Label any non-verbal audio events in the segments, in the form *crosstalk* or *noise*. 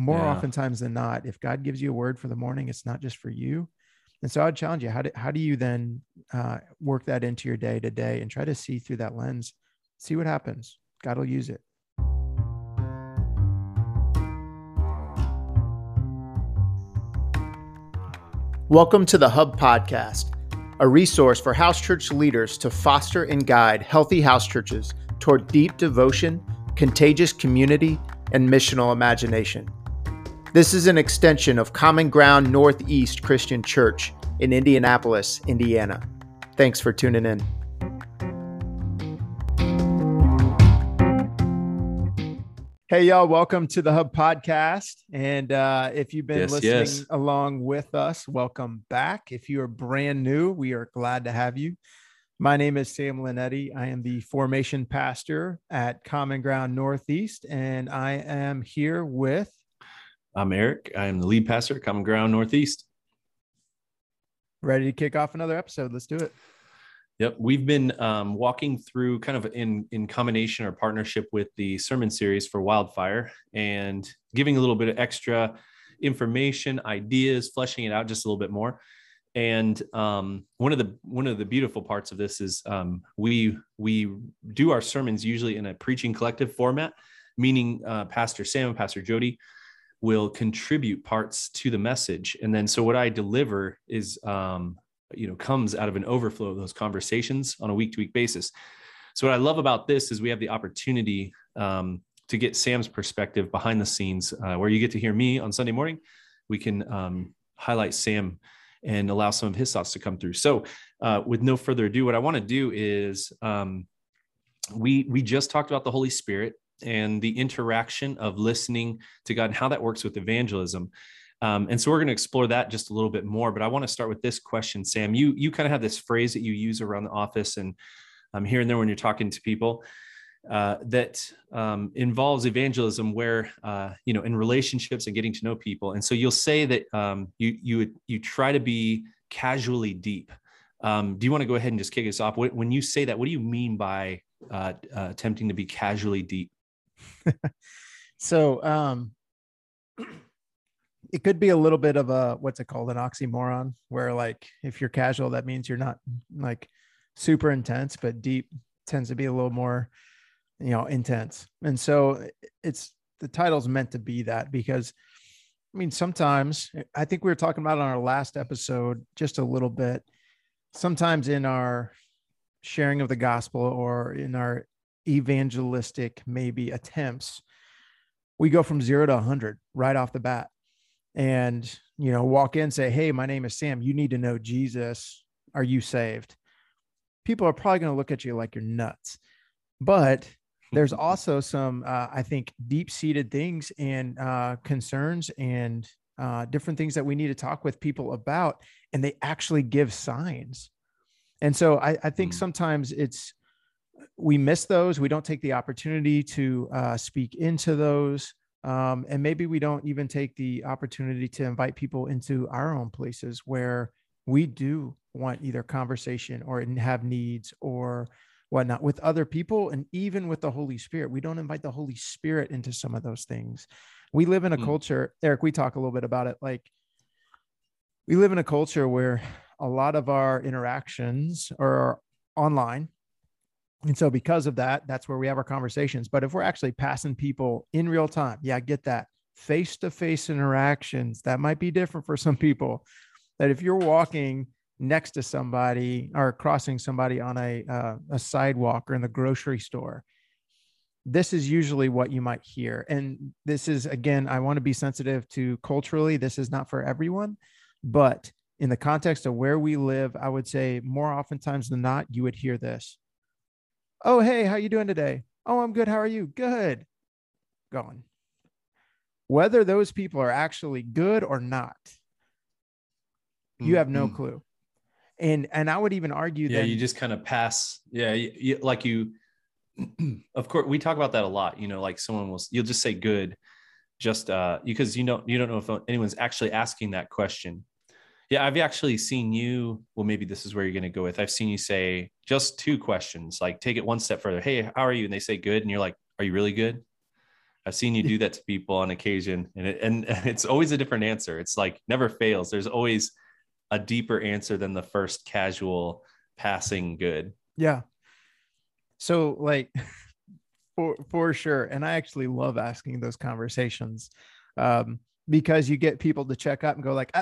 more Yeah. oftentimes than not, if God gives you a word for the morning, it's not just for you. And so I'd challenge you, how do, how do you then uh, work that into your day to day and try to see through that lens, see what happens. God will use it. Welcome to the Hub Podcast, a resource for house church leaders to foster and guide healthy house churches toward deep devotion, contagious community, and missional imagination. This is an extension of Common Ground Northeast Christian Church in Indianapolis, Indiana. Thanks for tuning in. Hey, y'all, welcome to the Hub Podcast. And uh, if you've been Yes, listening yes. along with us, welcome back. If you are brand new, we are glad to have you. My name is Sam Linetti. I am the formation pastor at Common Ground Northeast, and I am here with I'm Eric. I am the lead pastor at Common Ground Northeast. ready to kick off another episode. Let's do it. Yep, we've been um, walking through kind of in in combination or partnership with the sermon series for Wildfire and giving a little bit of extra information, ideas, fleshing it out just a little bit more. And um, one of the one of the beautiful parts of this is um, we we do our sermons usually in a preaching collective format, meaning uh, Pastor Sam and Pastor Jody will contribute parts to the message, and then so what I deliver is um, you know comes out of an overflow of those conversations on a week to week basis. So what i love about this is we have the opportunity um, to get sam's perspective behind the scenes uh, where you get to hear me on sunday morning. We can um, highlight sam and allow some of his thoughts to come through. So uh, with no further ado what i want to do is um, we we just talked about the holy spirit and the interaction of listening to god and how that works with evangelism um, and so we're going to explore that just a little bit more. But I want to start with this question, Sam. You you kind of have this phrase that you use around the office and um, here and there when you're talking to people uh, that um, involves evangelism, where uh, you know in relationships and getting to know people. And so you'll say that um, you you you try to be casually deep. Um, do you want to go ahead and just kick us off? When you say that, what do you mean by uh, uh, attempting to be casually deep? *laughs* So, um, it could be a little bit of a what's it called an oxymoron, where like if you're casual, that means you're not like super intense, but deep tends to be a little more, you know, intense. And so it's the title's meant to be that because I mean, sometimes I think we were talking about on our last episode just a little bit. Sometimes in our sharing of the gospel or in our evangelistic maybe attempts, we go from zero to 100 right off the bat. And you know walk in say hey my name is sam. You need to know jesus. Are you saved? People are probably going to look at you like you're nuts. But there's *laughs* also some uh, i think deep seated things and uh, concerns and uh, different things that we need to talk with people about and they actually give signs. And so i, I think Mm. sometimes it's we miss those. We don't take the opportunity to uh, speak into those. Um, and maybe we don't even take the opportunity to invite people into our own places where we do want either conversation or have needs or whatnot with other people and even with the holy spirit. We don't invite the holy spirit into some of those things. We live in a Hmm. culture eric we talk a little bit about it like we live in a culture where a lot of our interactions are online and so, because of that, that's where we have our conversations. But if we're actually passing people in real time, yeah, I get that face to face interactions, that might be different for some people. That if you're walking next to somebody or crossing somebody on a, uh, a sidewalk or in the grocery store, this is usually what you might hear. And this is, again, I want to be sensitive to culturally, this is not for everyone. But in the context of where we live, I would say more oftentimes than not, you would hear this oh hey how you doing today? Oh i'm good. How are you? Good. Going whether those people are actually good or not you have no clue. And and i would even argue that yeah that you just kind of pass. Yeah you, you, like you *clears throat* of course we talk about that a lot you know like someone will you'll just say good just uh because you know you don't know if anyone's actually asking that question yeah i've actually seen you well maybe this is where you're going to go with i've seen you say just two questions like take it one step further hey how are you and they say good and you're like are you really good I've seen you do that to people on occasion, and it, and it's always a different answer. It's like never fails. There's always a deeper answer than the first casual passing good. Yeah. So like *laughs* for for sure, and I actually love asking those conversations um, because you get people to check up and go like,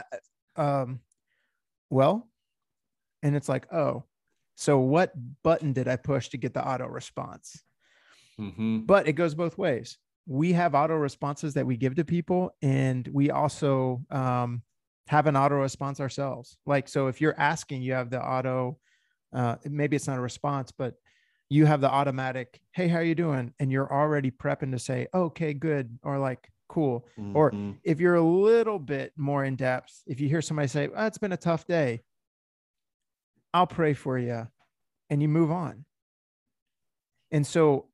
um, well, and it's like, oh, so what button did I push to get the auto response? Mm-hmm. But it goes both ways. We have auto responses that we give to people, and we also um, have an auto response ourselves. Like, so if you're asking, you have the auto, uh, maybe it's not a response, but you have the automatic, hey, how are you doing? And you're already prepping to say, okay, good, or like, cool. Mm-hmm. Or if you're a little bit more in depth, if you hear somebody say, oh, it's been a tough day, I'll pray for you, and you move on. And so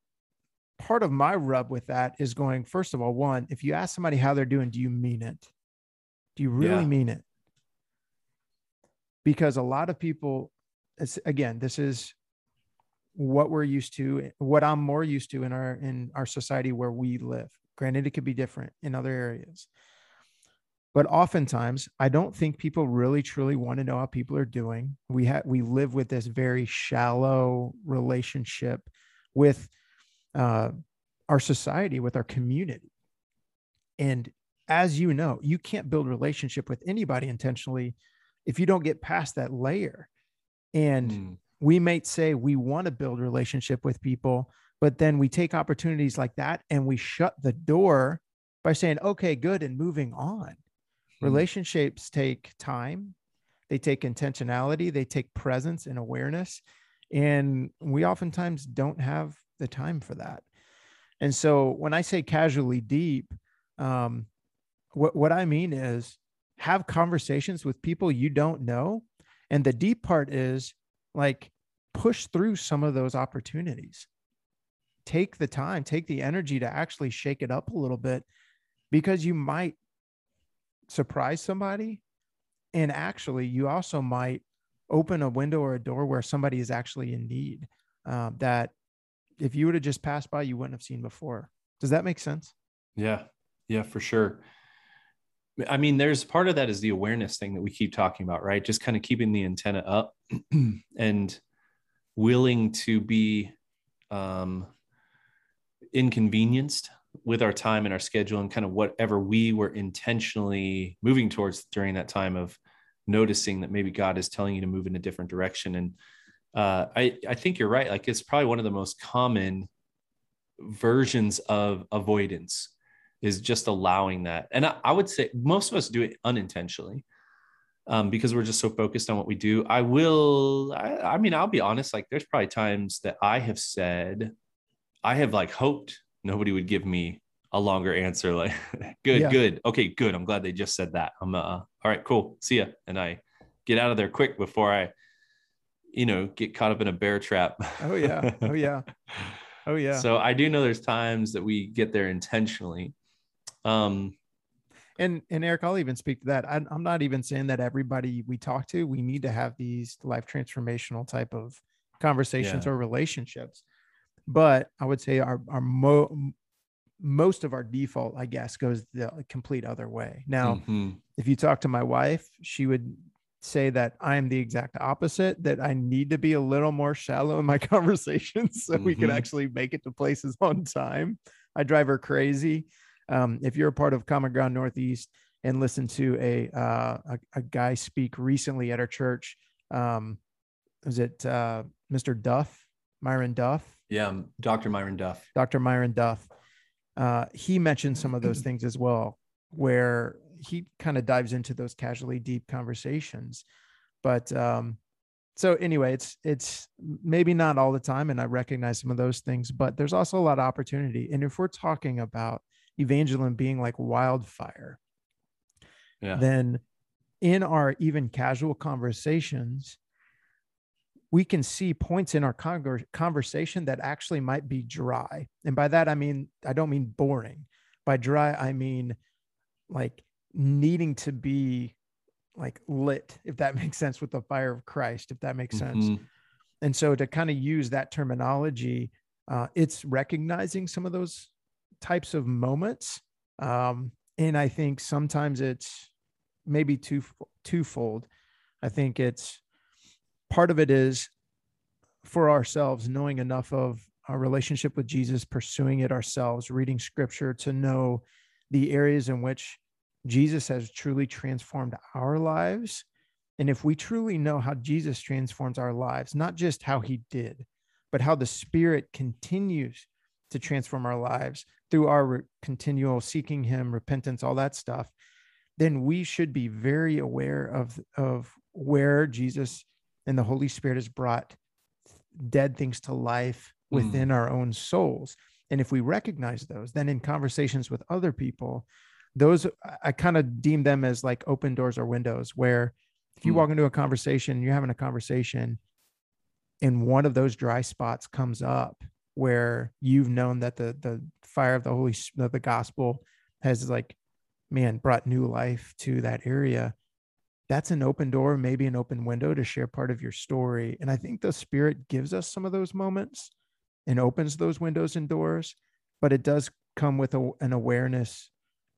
part of my rub with that is going, first of all, one, if you ask somebody how they're doing, do you mean it? Do you really yeah. mean it? Because a lot of people, again, this is what we're used to, what I'm more used to in our in our society where we live. Granted, it could be different in other areas. But oftentimes, I don't think people really truly want to know how people are doing. We have we live with this very shallow relationship with uh, our society, with our community. And as you know, you can't build relationship with anybody intentionally if you don't get past that layer. And mm. we might say we want to build relationship with people, but then we take opportunities like that and we shut the door by saying, okay, good, and moving on. Mm. Relationships take time, they take intentionality, they take presence and awareness. And we oftentimes don't have the time for that. And so when I say casually deep, um, what, what I mean is have conversations with people you don't know. And the deep part is like push through some of those opportunities. Take the time, take the energy to actually shake it up a little bit because you might surprise somebody. And actually, you also might open a window or a door where somebody is actually in need um, that if you would have just passed by, you wouldn't have seen before. Does that make sense? Yeah. Yeah, for sure. I mean, there's part of that is the awareness thing that we keep talking about, right? Just kind of keeping the antenna up *clears throat* and willing to be um, inconvenienced with our time and our schedule and kind of whatever we were intentionally moving towards during that time of noticing that maybe God is telling you to move in a different direction. And uh, I, I think you're right. Like it's probably one of the most common versions of avoidance is just allowing that. And I, I would say most of us do it unintentionally um, because we're just so focused on what we do. I will, I, I mean, I'll be honest, like there's probably times that I have said, I have like hoped nobody would give me a longer answer. Like, *laughs* good, yeah. good. Okay, good. I'm glad they just said that. I'm, uh, all right, cool. See ya. And I get out of there quick before I, you know, get caught up in a bear trap. Oh, yeah. Oh, yeah. *laughs* Oh, yeah. So I do know there's times that we get there intentionally um, and and Eric, I'll even speak to that. I, I'm not even saying that everybody we talk to, we need to have these life transformational type of conversations yeah. or relationships. But I would say our our mo- most of our default, I guess, goes the complete other way. Now, mm-hmm. if you talk to my wife, she would say that I am the exact opposite, that I need to be a little more shallow in my *laughs* conversations so mm-hmm. we can actually make it to places on time. I drive her crazy um, if you're a part of Common Ground Northeast and listen to a, uh, a, a guy speak recently at our church, um, was it uh, Mr. Duff, Myron Duff? Yeah, Dr. Myron Duff. Dr. Myron Duff. Uh, he mentioned some of those things as well, where he kind of dives into those casually deep conversations. But um, so anyway, it's it's maybe not all the time, and I recognize some of those things, but there's also a lot of opportunity. And if we're talking about evangelism being like wildfire, yeah. then in our even casual conversations, we can see points in our conversation that actually might be dry. And by that, I mean, I don't mean boring. By dry, I mean like needing to be like lit, if that *laughs* makes sense, with the fire of Christ, if that makes mm-hmm. sense. And so to kind of use that terminology, uh, it's recognizing some of those types of moments. Um, and I think sometimes it's maybe two twofold. I think it's part of it is for ourselves knowing enough of our relationship with Jesus, pursuing it ourselves, reading scripture to know the areas in which Jesus has truly transformed our lives. And if we truly know how Jesus transforms our lives, not just how he did, but how the Spirit continues to transform our lives through our re- continual seeking him, repentance, all that stuff, then we should be very aware of, of where Jesus and the Holy Spirit has brought dead things to life hmm. within mm. our own souls. And if we recognize those, then in conversations with other people, those I kind of deem them as like open doors or windows where if you mm. walk into a conversation, you're having a conversation and one of those dry spots comes up where you've known that the the fire of the holy the gospel has like man brought new life to that area that's an open door, maybe an open window to share part of your story. And I think the Spirit gives us some of those moments and opens those windows and doors, but it does come with a, an awareness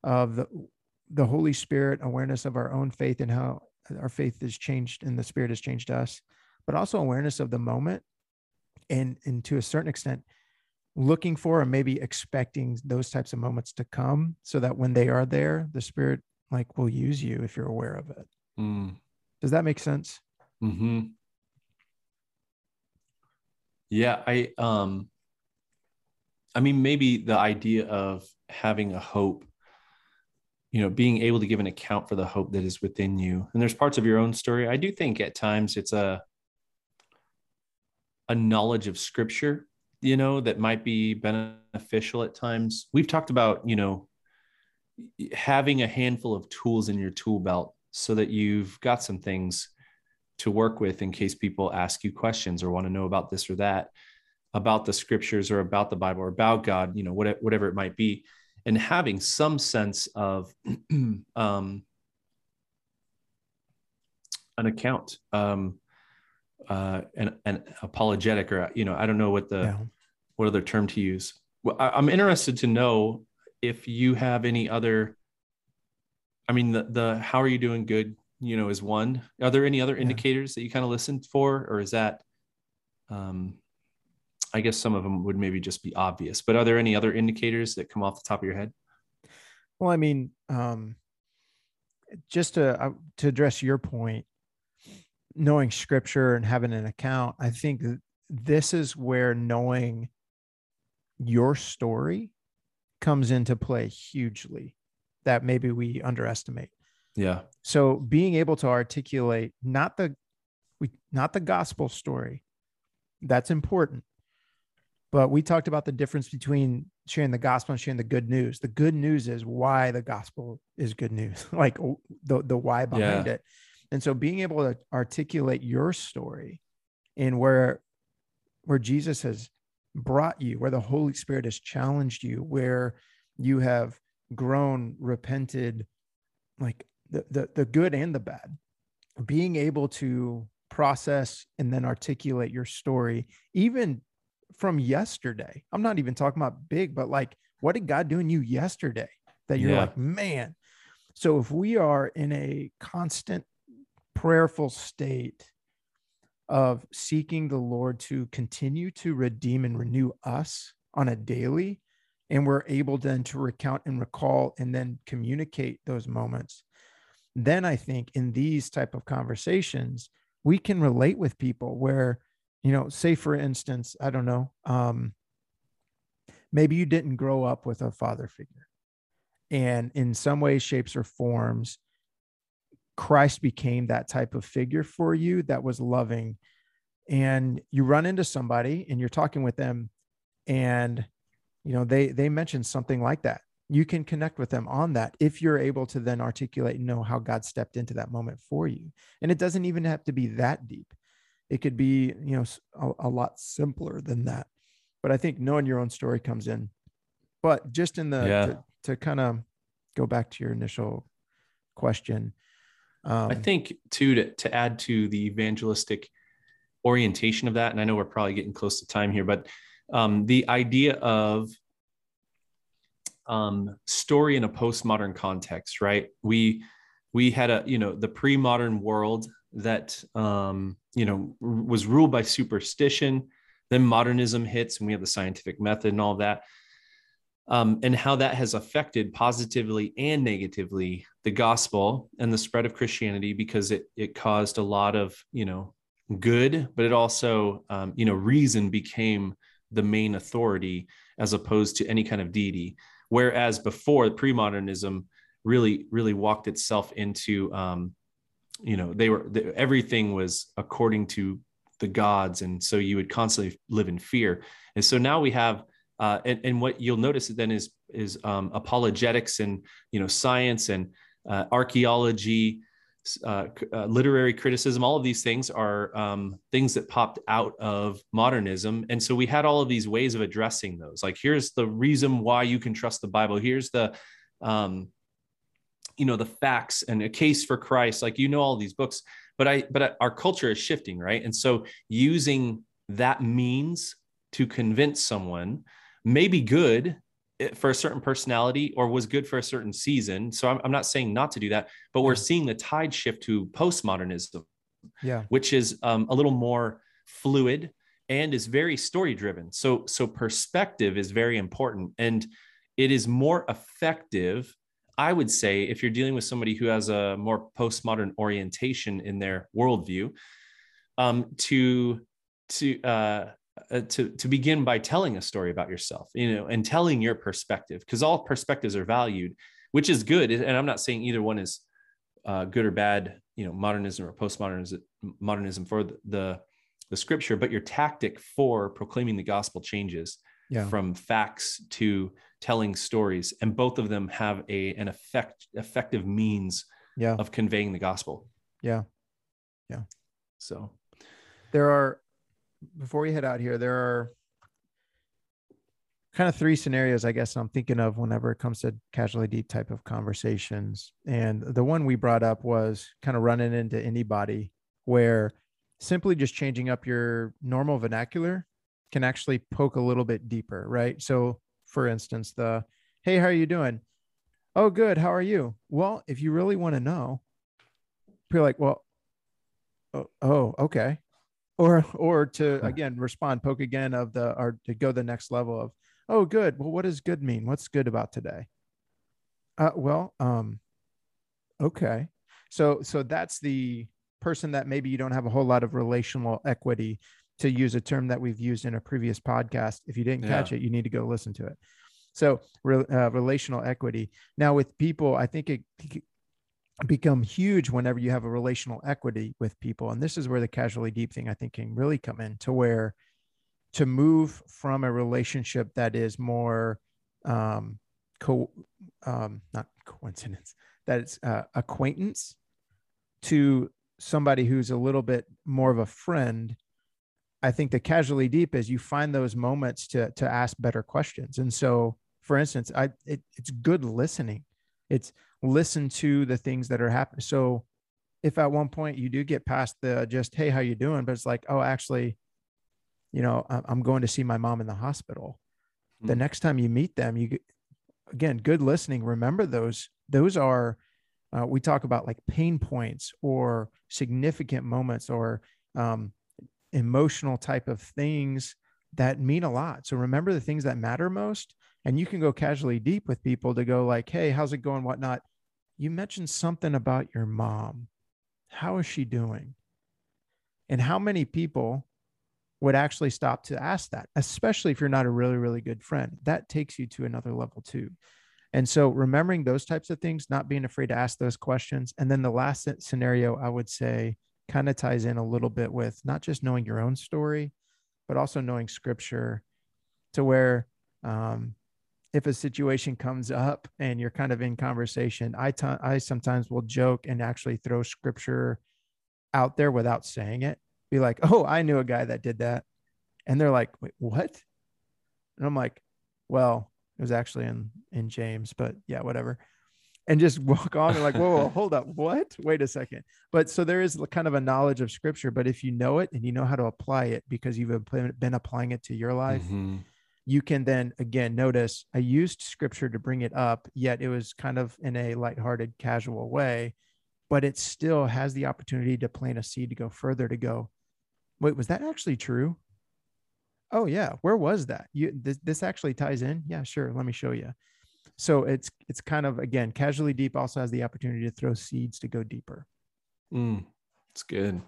of the, the Holy Spirit, awareness of our own faith and how our faith has changed and the Spirit has changed us, but also awareness of the moment and, and to a certain extent, looking for and maybe expecting those types of moments to come so that when they are there, the Spirit like will use you if you're aware of it. Does that make sense? Hmm. Yeah, I um. I mean, maybe the idea of having a hope, you know, being able to give an account for the hope that is within you. And there's parts of your own story. I do think at times it's a a knowledge of scripture, you know, that might be beneficial at times. We've talked about, you know, having a handful of tools in your tool belt so that you've got some things to work with in case people ask you questions or want to know about this or that about the scriptures or about the bible or about god you know whatever, it might be and having some sense of *clears throat* um, an account um, uh, an, an apologetic or you know i don't know what the yeah. what other term to use well, I, i'm interested to know if you have any other I mean, the, the how are you doing good, you know, is one. Are there any other yeah. indicators that you kind of listen for, or is that, um, I guess some of them would maybe just be obvious, but are there any other indicators that come off the top of your head? Well, I mean, um, just to uh, to address your point, knowing scripture and having an account, I think this is where knowing your story comes into play hugely that maybe we underestimate. Yeah. So being able to articulate not the we not the gospel story, that's important. But we talked about the difference between sharing the gospel and sharing the good news. The good news is why the gospel is good news, *laughs* like oh, the the why behind yeah. it. And so being able to articulate your story and where where Jesus has brought you, where the Holy Spirit has challenged you, where you have grown, repented, like the, the, the good and the bad, being able to process and then articulate your story, even from yesterday. I'm not even talking about big, but like, what did God do in you yesterday that you're yeah. like, man? So if we are in a constant prayerful state of seeking the Lord to continue to redeem and renew us on a daily, and we're able then to recount and recall and then communicate those moments then i think in these type of conversations we can relate with people where you know say for instance i don't know um maybe you didn't grow up with a father figure and in some ways shapes or forms christ became that type of figure for you that was loving and you run into somebody and you're talking with them and you know they they mentioned something like that. You can connect with them on that if you're able to then articulate and know how god stepped into that moment for you. And it doesn't even have to be that deep. It could be you know a, a lot simpler than that. But i think knowing your own story comes in. But just in the yeah. to, to kind of go back to your initial question um, i think too to, to add to the evangelistic orientation of that and i know we're probably getting close to time here but um, the idea of um, story in a postmodern context, right? We we had a you know the pre-modern world that um, you know was ruled by superstition. Then modernism hits, and we have the scientific method and all that. Um, and how that has affected positively and negatively the gospel and the spread of Christianity because it it caused a lot of you know good, but it also um, you know reason became the main authority as opposed to any kind of deity. Whereas before pre-modernism really really walked itself into um, you know they were they, everything was according to the gods and so you would constantly live in fear and so now we have uh, and, and what you'll notice then is is um, apologetics and you know science and uh, archaeology uh, uh, literary criticism all of these things are um, things that popped out of modernism. And so we had all of these ways of addressing those. Like here's the reason why you can trust the bible. Here's the um, you know the facts and a case for christ. Like you know all these books. But i but our culture is shifting right? And so using that means to convince someone may be good for a certain personality or was good for a certain season. So i'm, I'm not saying not to do that but we're seeing the tide shift to postmodernism yeah. which is um, a little more fluid and is very story driven so so perspective is very important and it is more effective I would say if you're dealing with somebody who has a more postmodern orientation in their worldview, um, to to uh, uh, to to begin by telling a story about yourself, you know, and telling your perspective, because all perspectives are valued, which is good. And I'm not saying either one is uh, good or bad, you know, modernism or postmodernism, modernism for the, the the scripture, but your tactic for proclaiming the gospel changes yeah. from facts to telling stories and both of them have a an effect effective means yeah. of conveying the gospel yeah yeah so there are before we head out here there are kind of three scenarios i guess i'm thinking of whenever it comes to casually deep type of conversations and the one we brought up was kind of running into anybody where simply just changing up your normal vernacular can actually poke a little bit deeper, right? So, for instance, the hey, how are you doing? Oh, good. How are you? Well, if you really want to know, you're like, well, oh, oh, okay. Or, or to again respond, poke again of the, or to go the next level of, oh, good. Well, what does good mean? What's good about today? Uh, well, um, okay. So, so that's the person that maybe you don't have a whole lot of relational equity to use a term that we've used in a previous podcast. If you didn't yeah. catch it, you need to go listen to it. So, uh, relational equity. Now, with people, I think it become huge whenever you have a relational equity with people, and this is where the casually deep thing I think can really come in to where to move from a relationship that is more um, co um, not coincidence that it's uh, acquaintance to somebody who's a little bit more of a friend I think the casually deep is you find those moments to to ask better questions. And so, for instance, I it, it's good listening. It's listen to the things that are happening. So, if at one point you do get past the just hey, how you doing, but it's like oh, actually, you know, I'm going to see my mom in the hospital. Mm-hmm. The hmm. next time you meet them, you again good listening. Remember those. Those are uh, we talk about like pain points or significant moments or um, emotional type of things that mean a lot. So remember the things that matter most. And you can go casually deep with people to go like, hey, how's it going? Whatnot. You mentioned something about your mom. How is she doing? And how many people would actually stop to ask that, especially if you're not a really, really good friend? That takes you to another level too. And so remembering those types of things, not being afraid to ask those questions. And then the last scenario I would say kind of ties in a little bit with not just knowing your own story, but also knowing scripture to where um, if a situation comes up and you're kind of in conversation, I, t- I sometimes will joke and actually throw scripture out there without saying it. Be like, oh, I knew a guy that did that. And they're like, wait, what? And I'm like, well, it was actually in in James, but yeah, whatever and just *laughs* walk on and like, whoa, whoa, hold up, what? Wait a second. But so there is kind of a knowledge of scripture, but if you know it and you know how to apply it because you've been applying it to your life, mm-hmm. You can then again notice I used scripture to bring it up, yet it was kind of in a lighthearted, casual way, but it still has the opportunity to plant a seed to go further to go. Wait, was that actually true? Oh yeah, where was that? You this, this actually ties in. Yeah, sure. Let me show you. So it's it's kind of again casually deep also has the opportunity to throw seeds to go deeper. Mm, it's good.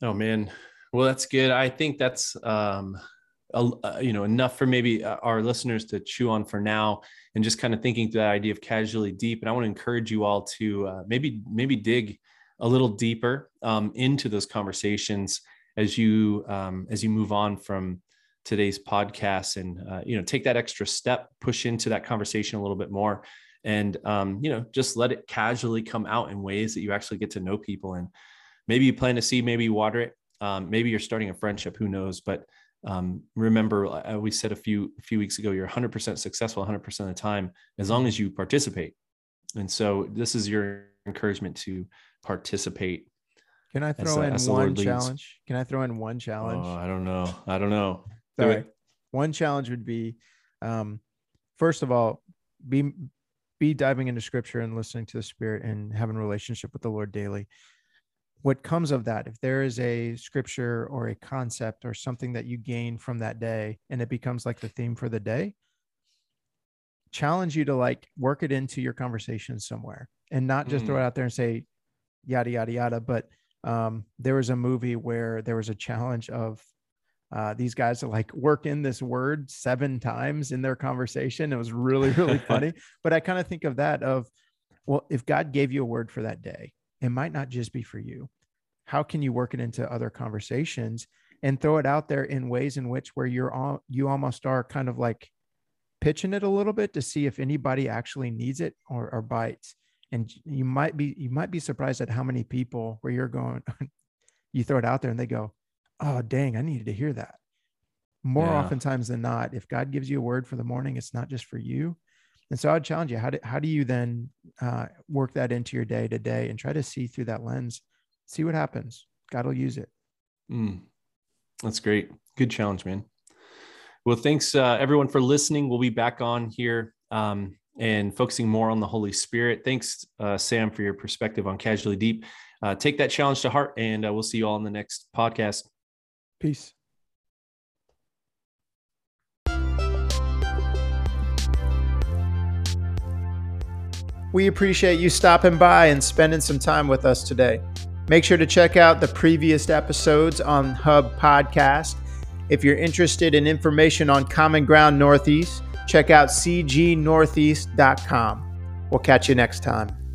Oh man, well that's good. I think that's um uh, you know enough for maybe uh, our listeners to chew on for now and just kind of thinking through that idea of casually deep. And i want to encourage you all to uh, maybe maybe dig a little deeper um, into those conversations as you um, as you move on from today's podcast and uh, you know take that extra step push into that conversation a little bit more and um, you know just let it casually come out in ways that you actually get to know people and maybe you plan to see maybe you water it. Um, maybe you're starting a friendship who knows? But um, remember uh, we said a few a few weeks ago you're 100% successful 100% of the time as long as you participate. And so this is your encouragement to participate can i throw in one challenge? Can i throw in one challenge? Oh, i don't know. I don't know. Sorry. one challenge would be um, first of all be be diving into scripture and listening to the spirit and having a relationship with the lord daily what comes of that if there is a scripture or a concept or something that you gain from that day and it becomes like the theme for the day challenge you to like work it into your conversation somewhere and not just mm. throw it out there and say yada yada yada but um, there was a movie where there was a challenge of uh, these guys that like work in this word seven times in their conversation it was really really *laughs* funny but i kind of think of that of well if god gave you a word for that day it might not just be for you. How can you work it into other conversations and throw it out there in ways in which where you're all you almost are kind of like pitching it a little bit to see if anybody actually needs it or, or bites? And you might be you might be surprised at how many people where you're going *laughs* you throw it out there and they go oh dang i needed to hear that. More yeah. oftentimes than not if god gives you a word for the morning it's not just for you and so I'd challenge you, how do, how do you then uh, work that into your day to day and try to see through that lens, see what happens. God will use it. Mm, that's great. Good challenge, man. Well, thanks uh, everyone for listening. We'll be back on here um, and focusing more on the Holy Spirit. Thanks, uh, Sam, for your perspective on Casually Deep. Uh, take that challenge to heart, and uh, we'll see you all in the next podcast. Peace. We appreciate you stopping by and spending some time with us today. Make sure to check out the previous episodes on Hub Podcast. If you're interested in information on Common Ground Northeast, check out cgnortheast.com. We'll catch you next time.